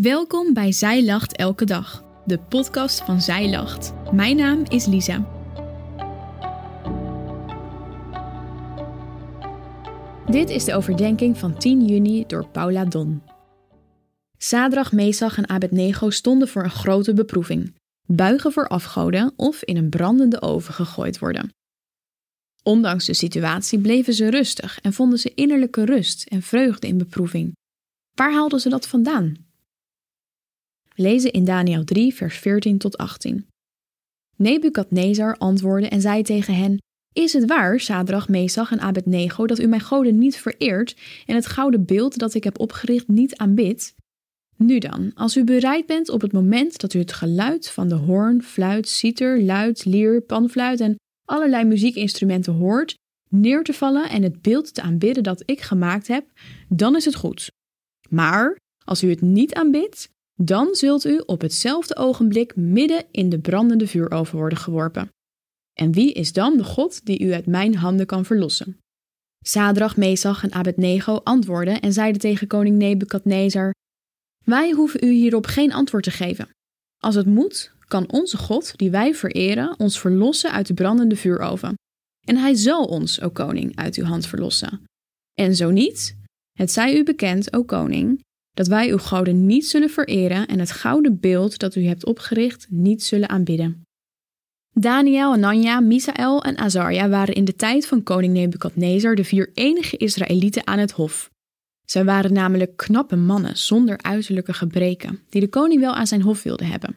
Welkom bij Zij Lacht Elke Dag, de podcast van Zij Lacht. Mijn naam is Lisa. Dit is de overdenking van 10 juni door Paula Don. Sadrach, Mesach en Abednego stonden voor een grote beproeving. Buigen voor afgoden of in een brandende oven gegooid worden. Ondanks de situatie bleven ze rustig en vonden ze innerlijke rust en vreugde in beproeving. Waar haalden ze dat vandaan? Lezen in Daniel 3, vers 14 tot 18. Nebukadnezar antwoordde en zei tegen hen: Is het waar, Sadrach, Mesach en Abednego, dat u mijn goden niet vereert en het gouden beeld dat ik heb opgericht niet aanbidt? Nu dan, als u bereid bent op het moment dat u het geluid van de hoorn, fluit, citer, luid, lier, panfluit en allerlei muziekinstrumenten hoort, neer te vallen en het beeld te aanbidden dat ik gemaakt heb, dan is het goed. Maar als u het niet aanbidt, dan zult u op hetzelfde ogenblik midden in de brandende vuuroven worden geworpen. En wie is dan de God die u uit mijn handen kan verlossen? Sadrach, Mesach en Abednego antwoordden en zeiden tegen koning Nebukadnezar: Wij hoeven u hierop geen antwoord te geven. Als het moet, kan onze God, die wij vereren, ons verlossen uit de brandende vuuroven. En hij zal ons, o koning, uit uw hand verlossen. En zo niet, het zij u bekend, o koning, dat wij uw goden niet zullen vereren en het gouden beeld dat u hebt opgericht niet zullen aanbidden. Daniel, Anania, Misaël en Azarja waren in de tijd van koning Nebukadnezar de vier enige Israëlieten aan het hof. Zij waren namelijk knappe mannen zonder uiterlijke gebreken, die de koning wel aan zijn hof wilde hebben.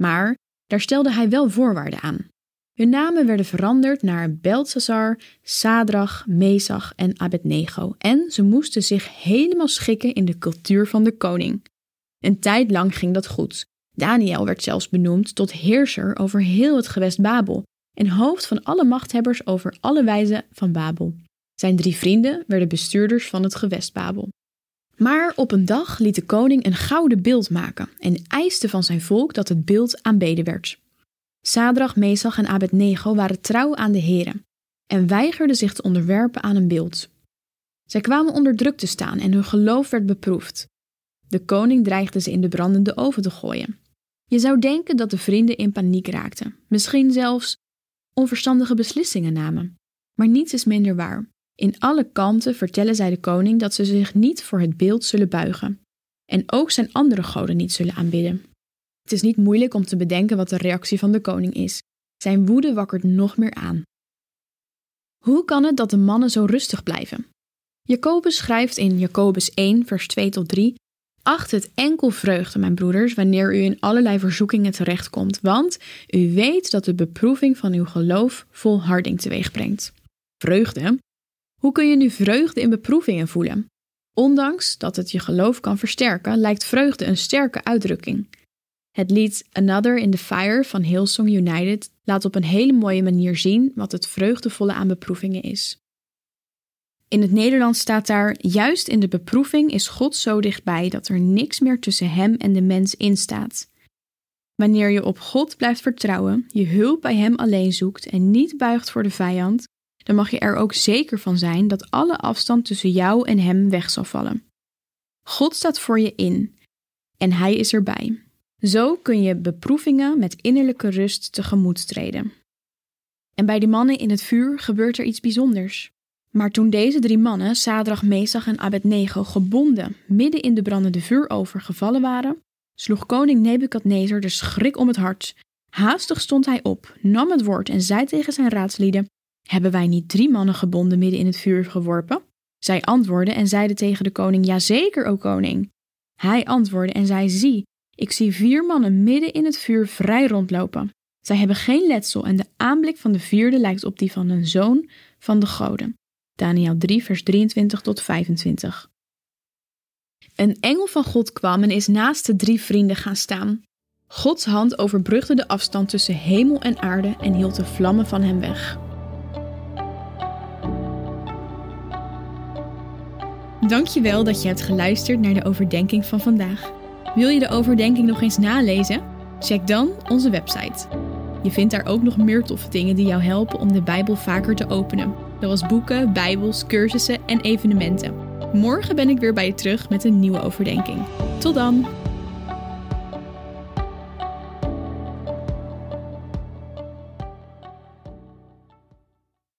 Maar daar stelde hij wel voorwaarden aan. Hun namen werden veranderd naar Belteshazzar, Sadrach, Mesach en Abednego en ze moesten zich helemaal schikken in de cultuur van de koning. Een tijd lang ging dat goed. Daniel werd zelfs benoemd tot heerser over heel het gewest Babel en hoofd van alle machthebbers over alle wijzen van Babel. Zijn drie vrienden werden bestuurders van het gewest Babel. Maar op een dag liet de koning een gouden beeld maken en eiste van zijn volk dat het beeld aanbeden werd. Sadrach, Mesach en Abednego waren trouw aan de heren en weigerden zich te onderwerpen aan een beeld. Zij kwamen onder druk te staan en hun geloof werd beproefd. De koning dreigde ze in de brandende oven te gooien. Je zou denken dat de vrienden in paniek raakten, misschien zelfs onverstandige beslissingen namen. Maar niets is minder waar. In alle kanten vertellen zij de koning dat ze zich niet voor het beeld zullen buigen en ook zijn andere goden niet zullen aanbidden. Het is niet moeilijk om te bedenken wat de reactie van de koning is. Zijn woede wakkert nog meer aan. Hoe kan het dat de mannen zo rustig blijven? Jacobus schrijft in Jacobus 1, vers 2 tot 3: Acht het enkel vreugde, mijn broeders, wanneer u in allerlei verzoekingen terechtkomt, want u weet dat de beproeving van uw geloof volharding teweegbrengt. Vreugde? Hoe kun je nu vreugde in beproevingen voelen? Ondanks dat het je geloof kan versterken, lijkt vreugde een sterke uitdrukking. Het lied Another in the Fire van Hillsong United laat op een hele mooie manier zien wat het vreugdevolle aan beproevingen is. In het Nederlands staat daar: Juist in de beproeving is God zo dichtbij dat er niks meer tussen hem en de mens instaat. Wanneer je op God blijft vertrouwen, je hulp bij Hem alleen zoekt en niet buigt voor de vijand, dan mag je er ook zeker van zijn dat alle afstand tussen jou en Hem weg zal vallen. God staat voor je in en Hij is erbij. Zo kun je beproevingen met innerlijke rust tegemoet treden. En bij die mannen in het vuur gebeurt er iets bijzonders. Maar toen deze drie mannen, Sadrach, Mesach en Abednego, gebonden midden in de brandende vuurover gevallen waren, sloeg koning Nebukadnezar de schrik om het hart. Haastig stond hij op, nam het woord en zei tegen zijn raadslieden: Hebben wij niet drie mannen gebonden midden in het vuur geworpen? Zij antwoordden en zeiden tegen de koning: Jazeker, o koning. Hij antwoordde en zei: Zie, ik zie vier mannen midden in het vuur vrij rondlopen. Zij hebben geen letsel en de aanblik van de vierde lijkt op die van een zoon van de goden. Daniel 3, vers 23 tot 25. Een engel van God kwam en is naast de drie vrienden gaan staan. Gods hand overbrugde de afstand tussen hemel en aarde en hield de vlammen van hem weg. Dankjewel dat je hebt geluisterd naar de overdenking van vandaag. Wil je de overdenking nog eens nalezen? Check dan onze website. Je vindt daar ook nog meer toffe dingen die jou helpen om de Bijbel vaker te openen, zoals boeken, Bijbels, cursussen en evenementen. Morgen ben ik weer bij je terug met een nieuwe overdenking. Tot dan!